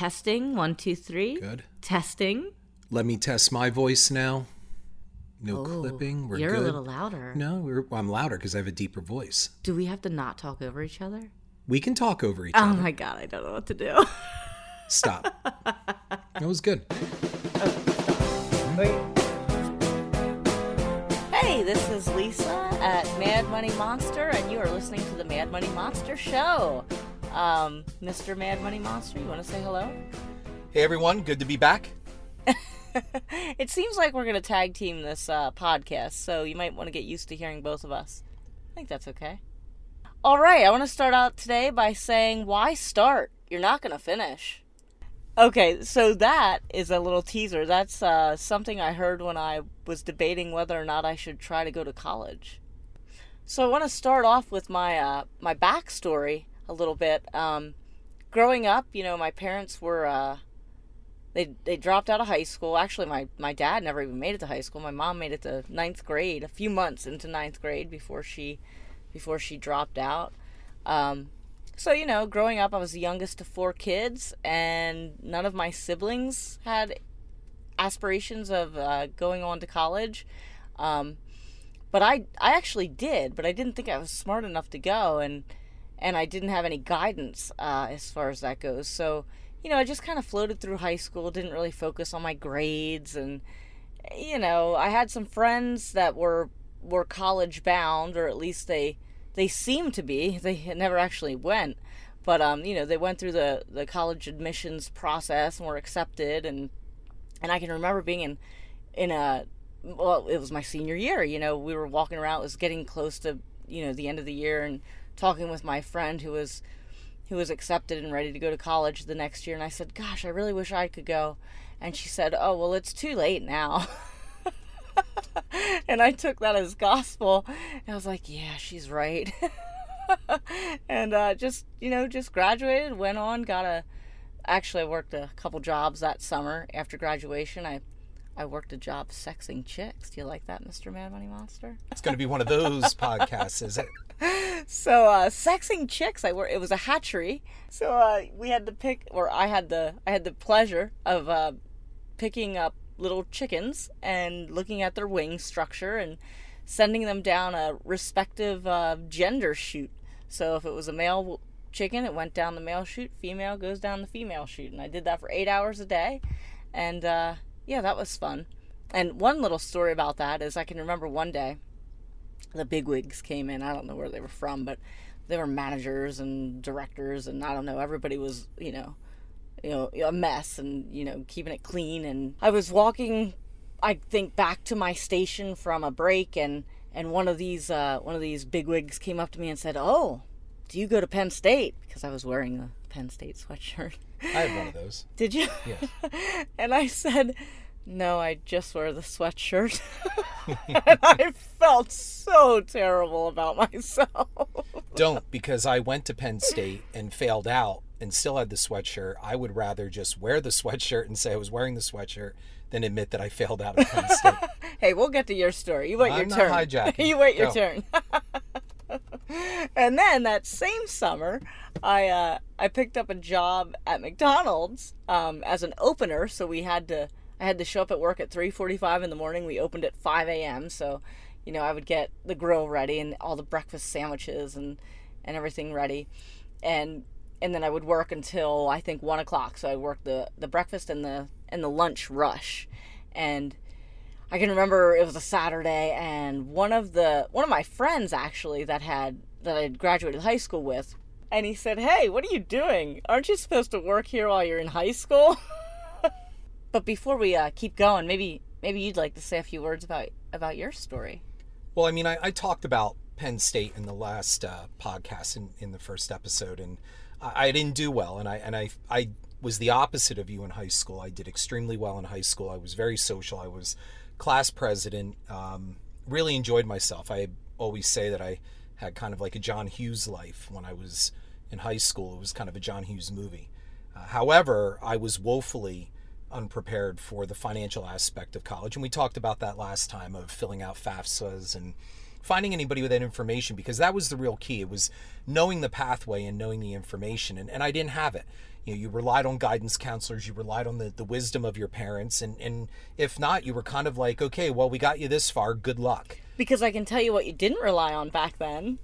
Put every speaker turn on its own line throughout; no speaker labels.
Testing. One, two, three.
Good.
Testing.
Let me test my voice now. No
Oh,
clipping. We're
You're
good.
a little louder.
No, we're, well, I'm louder because I have a deeper voice.
Do we have to not talk over each other?
We can talk over each
Oh
other.
Oh my god, I don't know what to do.
Stop. that was good.
Hey, this is Lisa at Mad Money Monster, and you are listening to the Mad Money Monster Show. Um, Mr. Mad Money Monster, you want to say hello?
Hey everyone, good to be back.
It seems like we're going to tag team this uh, podcast, so you might want to get used to hearing both of us. I think that's okay. All right, I want to start out today by saying, why start? You're not going to finish. Okay, so that is a little teaser. That's uh, something I heard when I was debating whether or not I should try to go to college. So I want to start off with my uh, my backstory a little bit. Um, growing up, you know, my parents were uh, they they dropped out of high school. Actually, my my dad never even made it to high school. My mom made it to ninth grade, a few months into ninth grade before she before she dropped out. Um, so you know, growing up, I was the youngest of four kids, and none of my siblings had aspirations of uh, going on to college. Um, but I I actually did, but I didn't think I was smart enough to go, and and I didn't have any guidance uh, as far as that goes. So you know, I just kind of floated through high school, didn't really focus on my grades, and you know, I had some friends that were were college bound, or at least they they seemed to be. They never actually went, but um, you know, they went through the the college admissions process and were accepted, and and I can remember being in in a well, it was my senior year. You know, we were walking around. It was getting close to you know the end of the year, and talking with my friend who was who was accepted and ready to go to college the next year. And I said, "Gosh, I really wish I could go." And she said, "Oh, well, it's too late now." and I took that as gospel. And I was like, "Yeah, she's right." and uh, just you know, just graduated, went on, got a. Actually, I worked a couple jobs that summer after graduation. I I worked a job sexing chicks. Do you like that, Mr. Mad Money Monster?
It's going to be one of those podcasts, is it?
So, uh, sexing chicks. I work. It was a hatchery. So uh, we had to pick, or I had the I had the pleasure of uh, picking up little chickens and looking at their wing structure and sending them down a respective uh, gender chute. So if it was a male chicken, it went down the male chute. Female goes down the female chute, and I did that for eight hours a day. And uh, yeah, that was fun. And one little story about that is I can remember one day the bigwigs came in. I don't know where they were from, but they were managers and directors, and I don't know. Everybody was, you know, you know, a mess, and you know, keeping it clean. And I was walking, I think, back to my station from a break, and and one of these uh, one of these bigwigs came up to me and said, "Oh, do you go to Penn State?" Because I was wearing a Penn State sweatshirt.
I have one of those.
Did you?
Yes.
and I said, No, I just wear the sweatshirt. and I felt so terrible about myself.
Don't, because I went to Penn State and failed out and still had the sweatshirt. I would rather just wear the sweatshirt and say I was wearing the sweatshirt than admit that I failed out of Penn State.
hey, we'll get to your story. You wait
I'm
your
not
turn.
hijacking.
you wait your
Go.
turn. and then that same summer, I uh, I picked up a job at McDonald's um, as an opener. So we had to I had to show up at work at 3:45 in the morning. We opened at 5 a.m. So you know I would get the grill ready and all the breakfast sandwiches and and everything ready, and and then I would work until I think one o'clock. So I worked the the breakfast and the and the lunch rush, and I can remember it was a Saturday, and one of the one of my friends actually that had that I had graduated high school with, and he said, "Hey, what are you doing? Aren't you supposed to work here while you're in high school?" but before we uh, keep going, maybe maybe you'd like to say a few words about about your story.
Well, I mean, I, I talked about Penn State in the last uh, podcast in, in the first episode, and I, I didn't do well, and I and I I was the opposite of you in high school. I did extremely well in high school. I was very social. I was class president. Um, really enjoyed myself. I always say that I had kind of like a John Hughes life when I was in high school. It was kind of a John Hughes movie. Uh, however, I was woefully unprepared for the financial aspect of college. And we talked about that last time of filling out FAFSAs and finding anybody with that information because that was the real key. It was knowing the pathway and knowing the information. And, and I didn't have it. you know you relied on guidance counselors you relied on the, the wisdom of your parents and and if not you were kind of like okay well we got you this far good luck
Because I can tell you what you didn't rely on back then.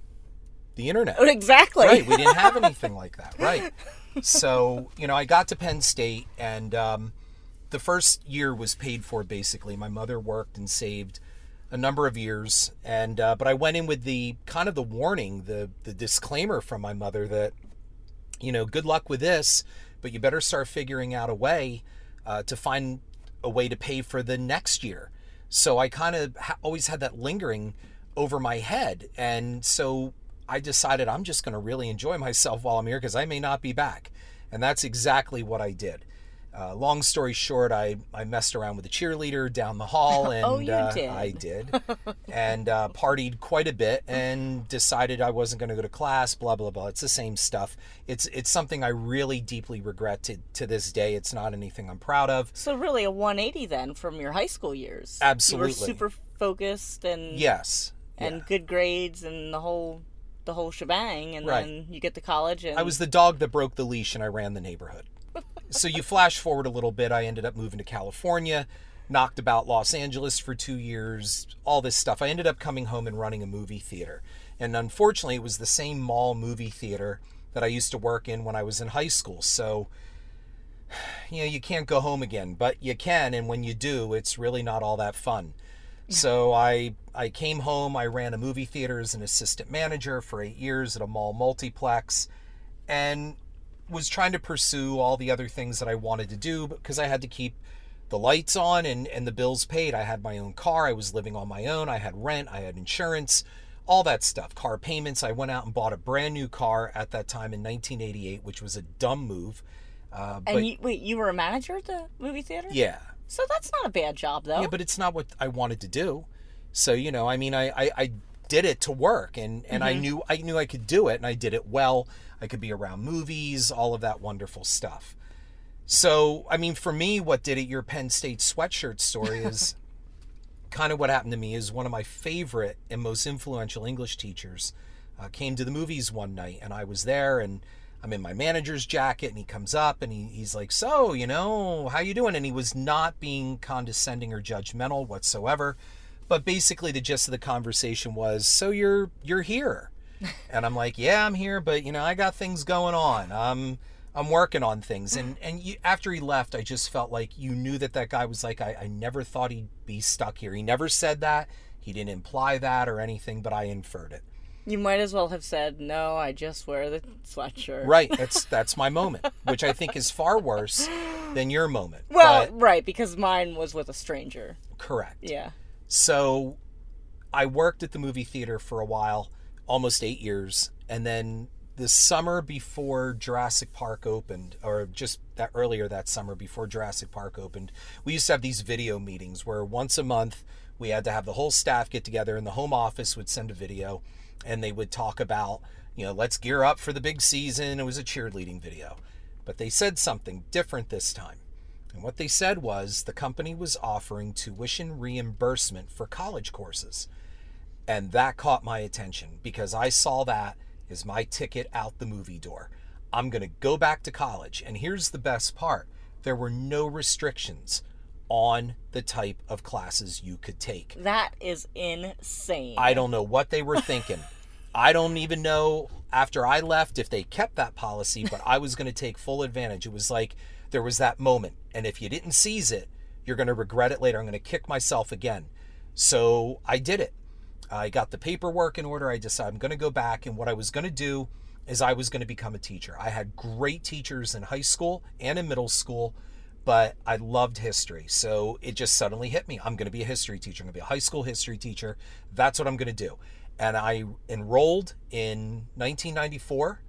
the internet
Exactly.
right we didn't have anything like that right so you know i got to penn state and um, the first year was paid for basically. My mother worked and saved a number of years and uh, but i went in with the kind of the warning the the disclaimer from my mother that you know good luck with this but you better start figuring out a way uh, to find a way to pay for the next year. So i kind of ha- always had that lingering over my head and so i decided i'm just going to really enjoy myself while i'm here because i may not be back and that's exactly what i did uh, long story short, I, I messed around with a cheerleader down the hall, and
Oh, you
uh,
did.
I did, and uh, partied quite a bit, and decided I wasn't going to go to class. Blah blah blah. It's the same stuff. It's it's something I really deeply regret to to this day. It's not anything I'm proud of.
So really a 180 then from your high school years.
Absolutely.
You were super focused and
Yes,
and
yeah.
good grades and the whole the whole shebang and
Right.
then you get to college and
I was the dog that broke the leash, and I ran the neighborhood. So you flash forward a little bit. I ended up moving to California, knocked about Los Angeles for two years, all this stuff. I ended up coming home and running a movie theater. And unfortunately, it was the same mall movie theater that I used to work in when I was in high school. So, you know, you can't go home again, but you can. And when you do, it's really not all that fun. So I I came home. I ran a movie theater as an assistant manager for eight years at a mall multiplex, and was trying to pursue all the other things that I wanted to do because I had to keep the lights on and, and the bills paid. I had my own car. I was living on my own. I had rent. I had insurance, all that stuff, car payments. I went out and bought a brand new car at that time in 1988, which was a dumb move. Uh, but
and you, wait, you were a manager at the movie theater?
yeah,
So that's not a bad job though.
yeah, but it's not what I wanted to do. So you know, I mean, I I, I did it to work, and and I knew I knew I could do it, and I did it well. I could be around movies, all of that wonderful stuff. So I mean, for me, what did it? Your Penn State sweatshirt story is kind of what happened to me. Is one of my favorite and most influential English teachers uh, came to the movies one night, and I was there, and I'm in my manager's jacket, and he comes up and he, he's like, "So, you know, how you doing?" And he was not being condescending or judgmental whatsoever, but basically the gist of the conversation was, "So you're you're here," and I'm like, "Yeah, I'm here, but you know, I got things going on. I'm I'm working on things." And and you, after he left, I just felt like you knew that that guy was like, I, I never thought he'd be stuck here. He never said that. He didn't imply that or anything, but I inferred it.
you might as well have said, "No, I just wear the sweatshirt."
Right. That's that's my moment, which I think is far worse than your moment.
Well,
But
right, because mine was with a stranger.
correct.
Yeah.
So I worked at the movie theater for a while, almost eight years, and then the summer before Jurassic Park opened, or just that earlier that summer before Jurassic Park opened, we used to have these video meetings where once a month we had to have the whole staff get together and the home office would send a video and they would talk about, you know, let's gear up for the big season. It was a cheerleading video. But they said something different this time. And what they said was the company was offering tuition reimbursement for college courses. And that caught my attention because I saw that as my ticket out the movie door. I'm going to go back to college. And here's the best part there were no restrictions on the type of classes you could take.
That is insane.
I don't know what they were thinking. I don't even know after I left if they kept that policy, but I was going to take full advantage. It was like there was that moment. And if you didn't seize it, you're going to regret it later. I'm going to kick myself again. So I did it. I got the paperwork in order. I decided I'm going to go back. And what I was going to do is I was going to become a teacher. I had great teachers in high school and in middle school, but I loved history. So it just suddenly hit me. I'm going to be a history teacher. I'm going to be a high school history teacher. That's what I'm going to do. And I enrolled in 1994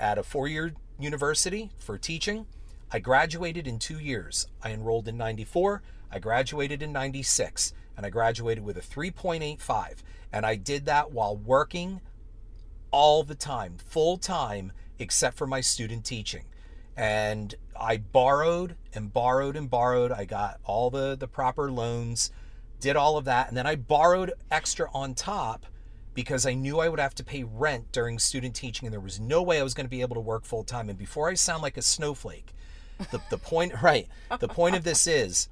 at a four year university for teaching. I graduated in two years. I enrolled in 94, I graduated in 96, and I graduated with a 3.85. And I did that while working all the time, full time, except for my student teaching. And I borrowed and borrowed and borrowed. I got all the, the proper loans, did all of that. And then I borrowed extra on top because I knew I would have to pay rent during student teaching and there was no way I was going to be able to work full time. And before I sound like a snowflake, the, the point, right, the point of this is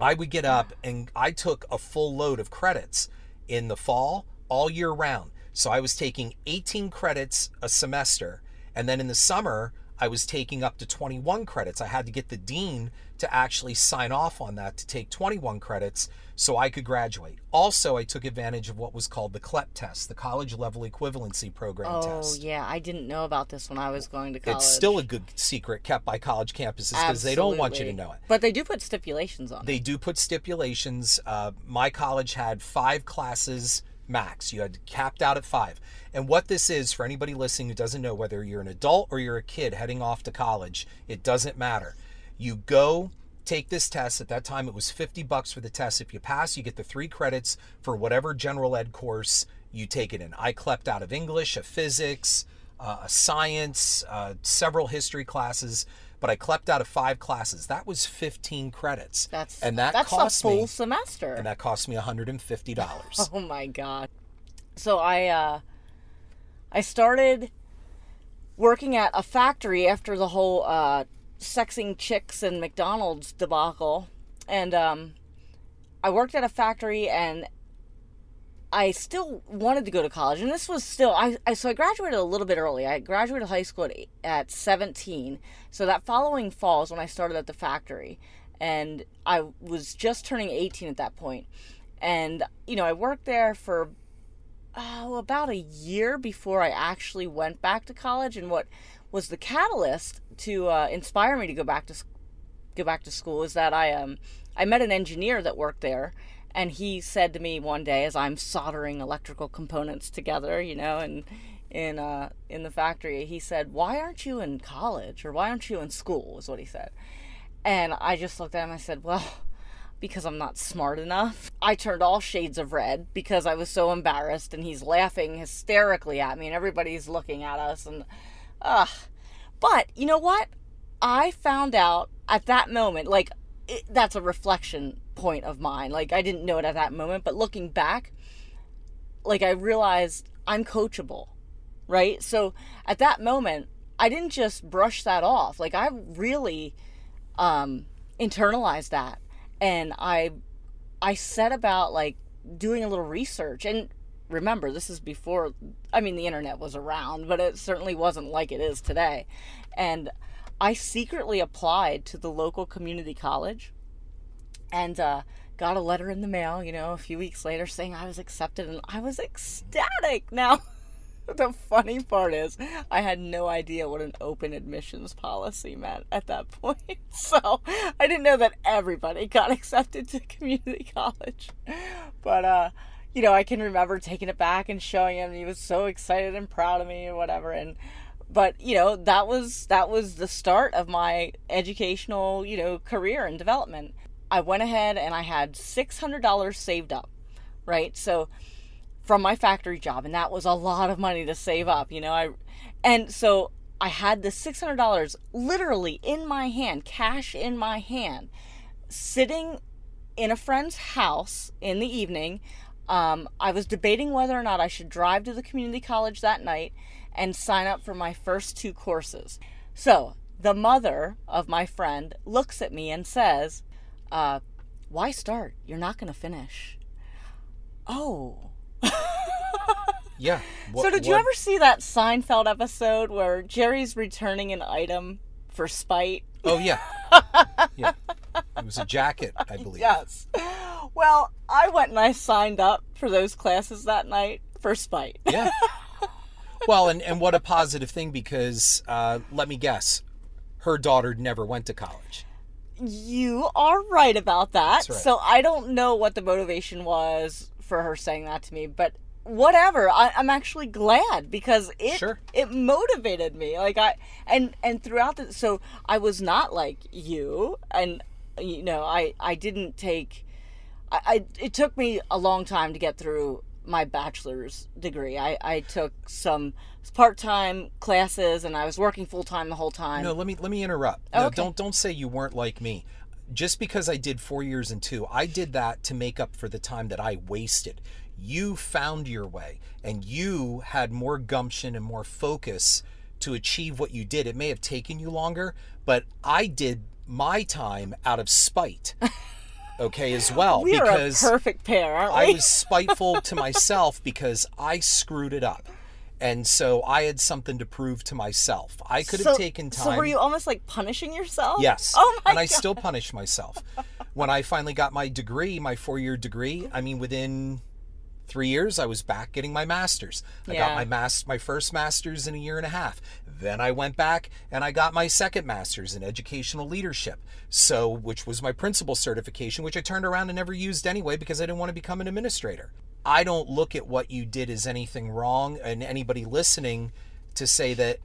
I would get up and I took a full load of credits in the fall all year round. So I was taking 18 credits a semester. And then in the summer, I was taking up to 21 credits. I had to get the dean to actually sign off on that to take 21 credits so I could graduate. Also, I took advantage of what was called the CLEP test, the College Level Equivalency Program
Oh
test.
Oh, yeah, I didn't know about this when I was going to college.
It's still a good secret kept by college campuses because they don't want you to know it.
But they do put stipulations on. it.
They do put stipulations. Uh, my college had five classes max. You had capped out at five. And what this is for anybody listening who doesn't know whether you're an adult or you're a kid heading off to college, it doesn't matter. You go take this test. At that time, it was 50 bucks for the test. If you pass, you get the three credits for whatever general ed course you take it in. I clept out of English, a physics, uh, a science, uh, several history classes, but I clept out of five classes. That was 15 credits.
That's
and that
that's
cost
a full
me
semester.
and that cost me $150.
Oh my god. So I uh I started working at a factory after the whole uh sexing chicks and McDonald's debacle. And um I worked at a factory and I still wanted to go to college, and this was still I, I so I graduated a little bit early. I graduated high school at, at 17, so that following fall is when I started at the factory, and I was just turning 18 at that point. And you know, I worked there for oh, about a year before I actually went back to college. And what was the catalyst to uh, inspire me to go back to go back to school is that I um I met an engineer that worked there, and he said to me one day as I'm soldering electrical components together, you know, and in uh in the factory, he said, "Why aren't you in college or why aren't you in school?" was what he said. And I just looked at him and I said, "Well, because I'm not smart enough." I turned all shades of red because I was so embarrassed and he's laughing hysterically at me and everybody's looking at us and ugh. But, you know what? I found out at that moment, like, it, that's a reflection point of mine. Like, I didn't know it at that moment, but looking back, like, I realized I'm coachable, right? So at that moment, I didn't just brush that off. Like, I really um, internalized that. And I, I set about, like, doing a little research. And remember, this is before, I mean, the internet was around, but it certainly wasn't like it is today. And I secretly applied to the local community college and uh, got a letter in the mail, you know, a few weeks later saying I was accepted, and I was ecstatic. Now, the funny part is, I had no idea what an open admissions policy meant at that point. So I didn't know that everybody got accepted to community college. But, uh, you know, I can remember taking it back and showing him. He was so excited and proud of me or whatever. And, but you know, that was that was the start of my educational, you know, career and development. I went ahead and I had six hundred dollars saved up, right? So from my factory job, and that was a lot of money to save up, you know. I and so I had the six hundred dollars literally in my hand, cash in my hand, sitting in a friend's house in the evening. Um, I was debating whether or not I should drive to the community college that night and sign up for my first two courses. So the mother of my friend looks at me and says, uh, Why start? You're not going to finish. Oh.
Yeah. What-
so did you ever see that Seinfeld episode where Jerry's returning an item for spite?
Oh yeah. Yeah. It was a jacket, I believe.
Yes. Well, I went and I signed up for those classes that night for spite.
Yeah. Well, and, and what a positive thing because uh, let me guess, her daughter never went to college.
You are right about that.
right.
So I don't know what the motivation was for her saying that to me, but whatever. I, I'm actually glad because it
Sure.
it motivated me. Like I and and throughout the so I was not like you, and you know I I didn't take. I, I it took me a long time to get through my bachelor's degree. I I took some part time classes and I was working full time the whole time.
No, let me let me interrupt. No,
Okay.
don't don't say you weren't like me. Just because I did four years and two, I did that to make up for the time that I wasted. You found your way and you had more gumption and more focus to achieve what you did. It may have taken you longer, but I did my time out of spite. Okay, as well
We are
because
a perfect pair, aren't we?
I was spiteful to myself because I screwed it up. And so I had something to prove to myself. I could have
so,
taken time.
So were you almost like punishing yourself?
Yes.
Oh my
and I
god.
still punish myself. when I finally got my degree, my four year degree, I mean, within three years, I was back getting my master's. I got my mas- my first master's in a year and a half. Then I went back and I got my second master's in educational leadership. So, which was my principal certification, which I turned around and never used anyway because I didn't want to become an administrator. I don't look at what you did as anything wrong, and anybody listening to say that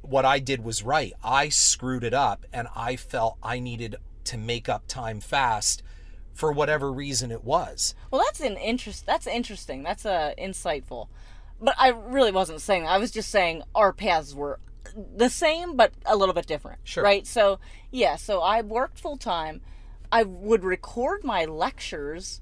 what I did was right. I screwed it up and I felt I needed to make up time fast for whatever reason it was.
Well, that's an interest. That's interesting. That's uh, insightful. But I really wasn't saying. that. I was just saying our paths were the same, but a little bit different.
Sure.
Right. So yeah. So I worked full time. I would record my lectures,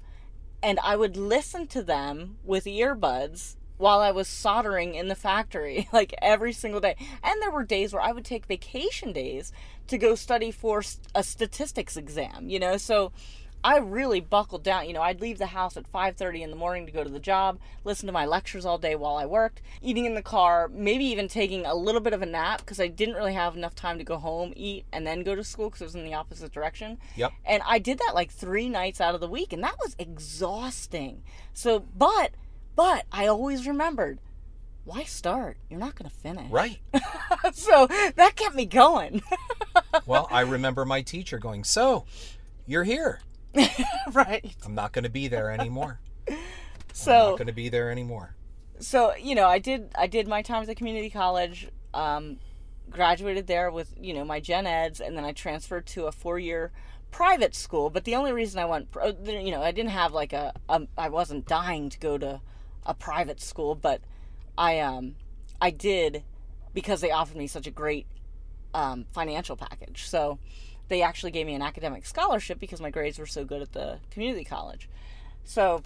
and I would listen to them with earbuds while I was soldering in the factory, like every single day. And there were days where I would take vacation days to go study for a statistics exam. You know, so I really buckled down. You know, I'd leave the house at 5:30 in the morning to go to the job, listen to my lectures all day while I worked, eating in the car, maybe even taking a little bit of a nap because I didn't really have enough time to go home, eat, and then go to school because it was in the opposite direction.
Yep.
And I did that like 3 nights out of the week and that was exhausting. So, but but I always remembered why start? You're not going to finish.
Right.
so, that kept me going.
Well, I remember my teacher going, "So, you're here.
right.
I'm not going to be there anymore.
so I'm
not going to be there anymore."
so you know i did i did my time at the community college um, graduated there with you know my gen eds and then i transferred to a four year private school but the only reason i went you know i didn't have like a, a i wasn't dying to go to a private school but i um i did because they offered me such a great um, financial package so they actually gave me an academic scholarship because my grades were so good at the community college. So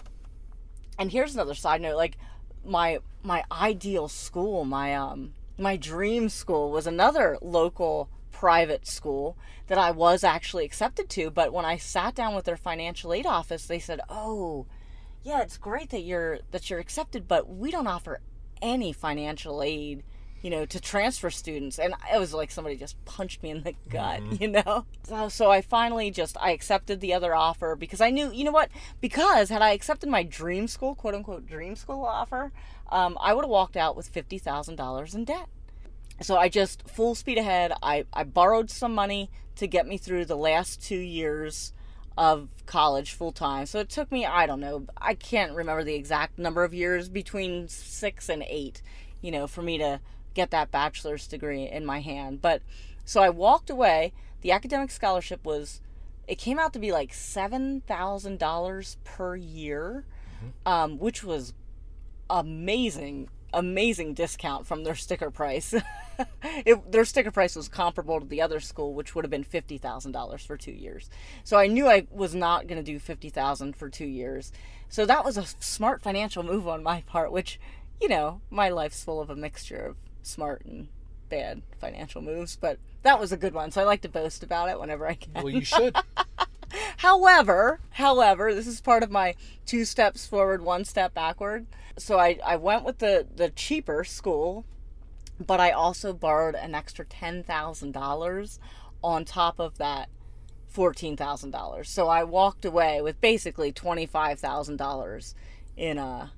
and here's another side note like my my ideal school my um my dream school was another local private school that I was actually accepted to but when I sat down with their financial aid office they said oh yeah it's great that you're that you're accepted but we don't offer any financial aid you know to transfer students and it was like somebody just punched me in the gut you know so, so i finally just i accepted the other offer because i knew you know what because had i accepted my dream school quote unquote dream school offer um, i would have walked out with $50000 in debt so I just full speed ahead. I, I borrowed some money to get me through the last two years of college full time. So it took me, I don't know, I can't remember the exact number of years between six and eight, you know, for me to get that bachelor's degree in my hand. But so I walked away. The academic scholarship was, it came out to be like $7,000 per year, um, which was amazing amazing discount from their sticker price it, their sticker price was comparable to the other school which would have been $50000 for two years so i knew i was not going to do 50000 for two years so that was a smart financial move on my part which you know my life's full of a mixture of smart and bad financial moves but that was a good one so i like to boast about it whenever i can
Well, you should.
However, however, this is part of my two steps forward, one step backward. So I, I went with the, the cheaper school, but I also borrowed an extra ten thousand dollars on top of that fourteen thousand dollars. So I walked away with basically twenty five thousand dollars in uh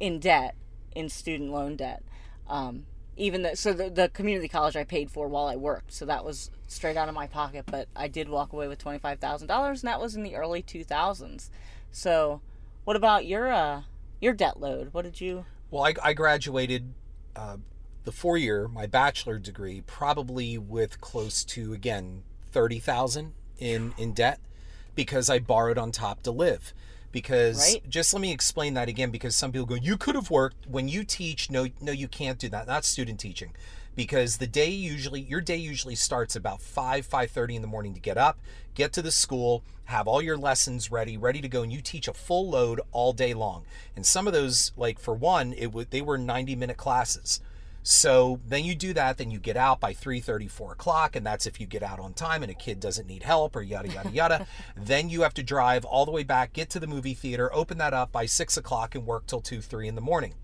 in debt, in student loan debt. Um, even the, so the, the community college I paid for while I worked, so that was straight out of my pocket. But I did walk away with twenty five thousand dollars, and that was in the early two thousands. So, what about your uh your debt load? What did you?
Well, I, I graduated uh, the four year, my bachelor degree, probably with close to again thirty thousand in in debt because I borrowed on top to live. Because
Right.
just let me explain that again because some people go, you could have worked when you teach. No, no, you can't do that. Not student teaching, because the day usually your day usually starts about 5 5:30 in the morning to get up, get to the school, have all your lessons ready, ready to go and you teach a full load all day long. And some of those like for one, it would they were 90 minute classes. So then you do that, then you get out by 3 4 o'clock, and that's if you get out on time and a kid doesn't need help or yada, yada, yada. then you have to drive all the way back, get to the movie theater, open that up by 6 o'clock, and work till 2, 3 in the morning.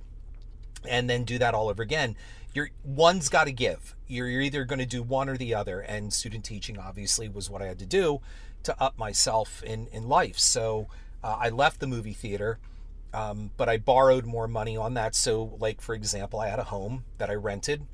And then do that all over again. You're, one's got to give. You're, you're either going to do one or the other. And student teaching, obviously, was what I had to do to up myself in, in life. So uh, I left the movie theater um, but I borrowed more money on that. So, like, for example, I had a home that I rented,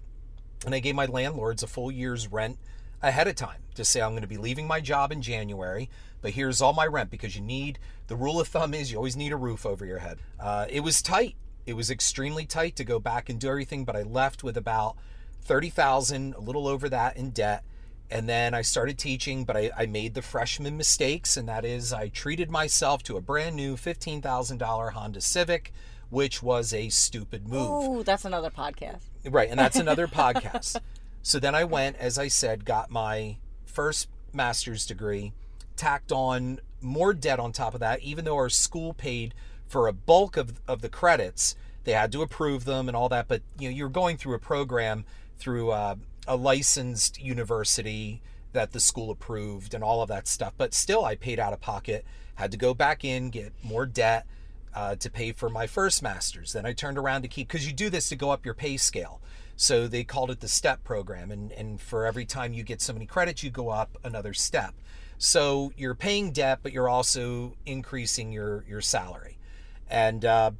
and I gave my landlords a full year's rent ahead of time to say, I'm going to be leaving my job in January, but here's all my rent because you need the rule of thumb is you always need a roof over your head. Uh, it was tight. It was extremely tight to go back and do everything, but I left with about 30,000, a little over that in debt. And then I started teaching, but I, I, made the freshman mistakes, and that is I treated myself to a brand new $15,000 Honda Civic, which was a stupid move.
Oh, that's another podcast.
Right, and that's another podcast. So then I went, as I said, got my first master's degree, tacked on more debt on top of that, even though our school paid for a bulk of, of the credits. They had to approve them and all that, but you know, you're going through a program through uh, a licensed university that the school approved and all of that stuff. But still, I paid out of pocket, had to go back in, get more debt uh, to pay for my first master's. Then I turned around to keep, because you do this to go up your pay scale. So they called it the STEP program. And, and for every time you get so many credits, you go up another step. So you're paying debt, but you're also increasing your, your salary. And uh,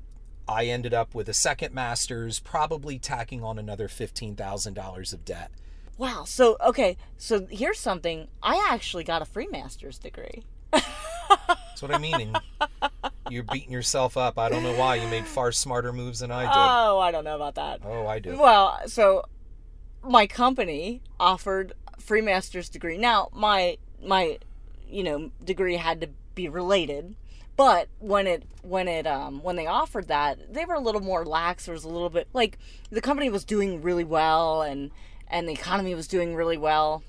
I ended up with a second master's, probably tacking on another $15,000 of debt.
Wow. So, okay. So here's something. I actually got a free master's degree.
That's what I mean. And you're beating yourself up. I don't know why. You made far smarter moves than I did.
Oh, I don't know about that.
Oh, I do.
Well, so my company offered free master's degree. Now, my my you know, degree had to be related but when it when it um when they offered that they were a little more lax. There was a little bit like the company was doing really well and and the economy was doing really well.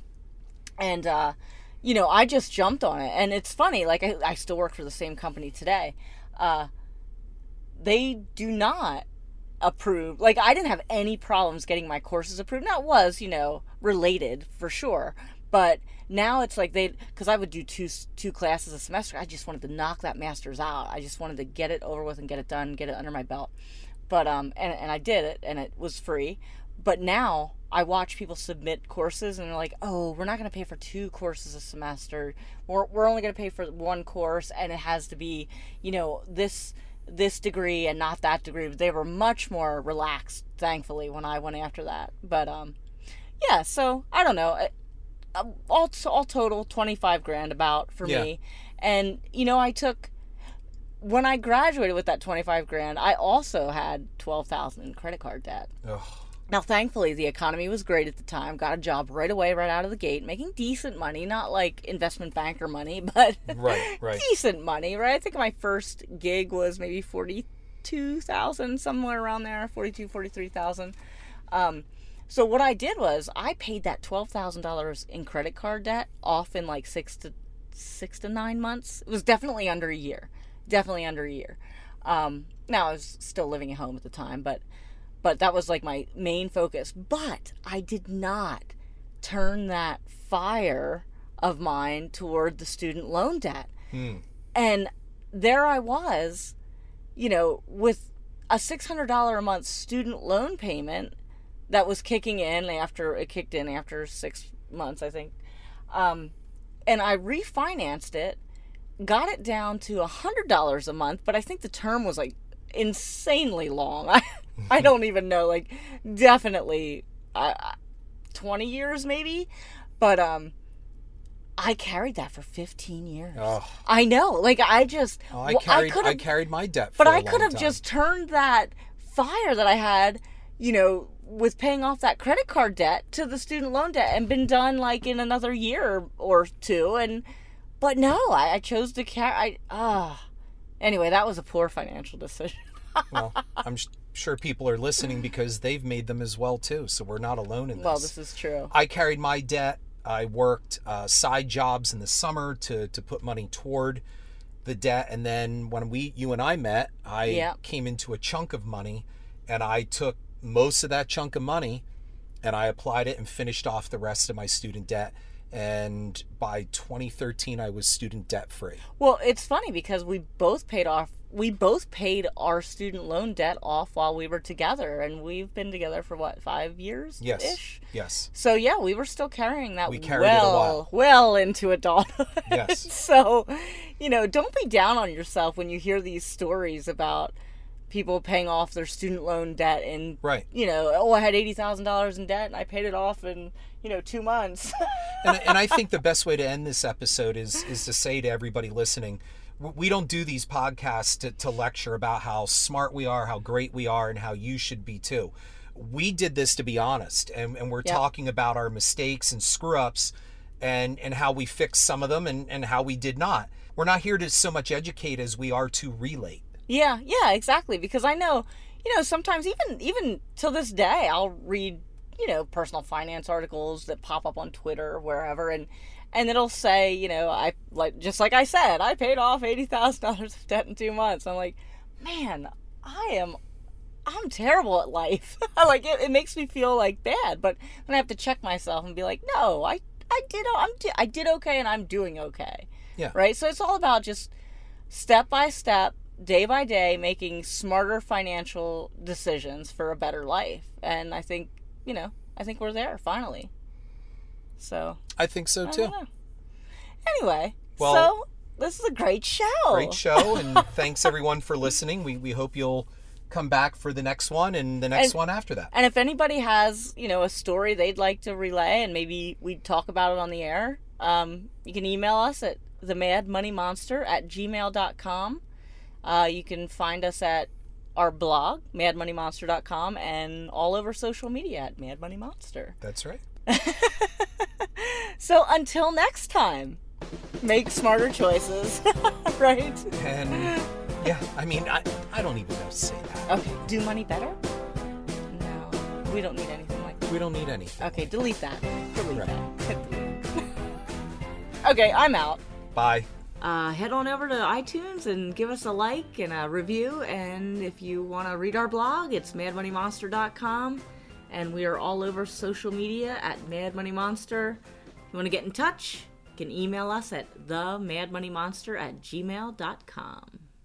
And uh you know i just jumped on it. And it's funny like i, I still work for the same company today. Uh they do not approve like i didn't have any problems getting my courses approved. Now it was you know related for sure but now it's like they because i would do two two classes a semester. I just wanted to knock that master's out. I just wanted to get it over with and get it done get it under my belt. But um and, and i did it and it was free. But now i watch people submit courses and they're like oh we're not going to pay for two courses a semester. We're, we're only going to pay for one course and it has to be you know this this degree and not that degree. They were much more relaxed thankfully when i went after that. But um yeah so i don't know all all total 25 grand about for yeah. me and you know i took when i graduated with that 25 grand i also had 12,000 in credit card debt Ugh. now thankfully the economy was great at the time got a job right away right out of the gate making decent money not like investment banker money but
right, right.
decent money right i think my first gig was maybe 42,000 somewhere around there 42 43,000 um so what I did was I paid that twelve thousand dollars in credit card debt off in like six to six to nine months. It was definitely under a year, definitely under a year. Um, now I was still living at home at the time, but but that was like my main focus. But I did not turn that fire of mine toward the student loan debt, hmm. and there I was, you know, with a six hundred dollar a month student loan payment that was kicking in after it kicked in after six months, I think. Um, and I refinanced it, got it down to a hundred dollars a month, but I think the term was like insanely long. I I don't even know, like definitely uh, twenty years maybe, but um. I carried that for 15 years. Oh. I know. Like I just
oh, I carried I, I, carried my debt
But I could have just turned that fire that I had, you know, with paying off that credit card debt to the student loan debt and been done like in another year or two and but no i, I chose to carry i ah uh, anyway that was a poor financial decision
well i'm sure people are listening because they've made them as well too. So we're not alone in this.
Well, this is true.
I carried my debt. I worked uh, side jobs in the summer to to put money toward the debt, and then when we you and I met, I
Yeah.
came into a chunk of money, and I took most of that chunk of money, and I applied it and finished off the rest of my student debt. And by 2013, I was student debt free.
Well, it's funny because we both paid off. We both paid our student loan debt off while we were together, and we've been together for what five years?
Yes.
Ish.
Yes.
So yeah, we were still carrying that
We carried it a
well,
while.
well into adulthood.
Yes.
so, you know, don't be down on yourself when you hear these stories about people paying off their student loan debt and
Right.
you know, oh, I had eighty thousand dollars in debt and I paid it off in you know two months.
and, and I think the best way to end this episode is is to say to everybody listening, we don't do these podcasts to, to lecture about how smart we are, how great we are, and how you should be too. We did this to be honest, and, and we're
Yep.
talking about our mistakes and screw ups and, and how we fixed some of them and, and how we did not. We're not here to so much educate as we are to relate.
Yeah, yeah, exactly. Because I know, you know, sometimes even even till this day, I'll read, you know, personal finance articles that pop up on Twitter or wherever, and and it'll say, you know, I like just like I said, I paid off eighty thousand dollars of debt in two months. I'm like, man, I am. I'm terrible at life. like it, it makes me feel like bad, but then I have to check myself and be like, no, I I did I'm I did okay and I'm doing okay.
Yeah.
Right. So it's all about just step by step, day by day, making smarter financial decisions for a better life. And I think, you know, I think we're there finally. So,
I think so
I
too.
Anyway,
Well-
so this is a great show.
Great show, and thanks everyone for listening. We, we hope you'll come back for the next one and the next
And-
one after that.
And if anybody has, you know, a story they'd like to relay and maybe we'd talk about it on the air, um, you can email us at the mad money monster at gmail.com. Uh, you can find us at our blog, madmoneymonster.com, and all over social media at Mad Money Monster.
That's right.
So until next time, make smarter choices, right?
And yeah, I mean, I, I don't even know to say that.
Okay, do money better? No, we don't need anything like that.
We don't need anything.
Okay, delete that. Delete
Right.
that. Okay, I'm out.
Bye.
Uh, head on over to iTunes and give us a like and a review. And if you want to read our blog, it's madmoneymonster.com. And we are all over social media at Mad Money Monster. If you want to get in touch, you can email us at the madmoneymonster at gmail.com.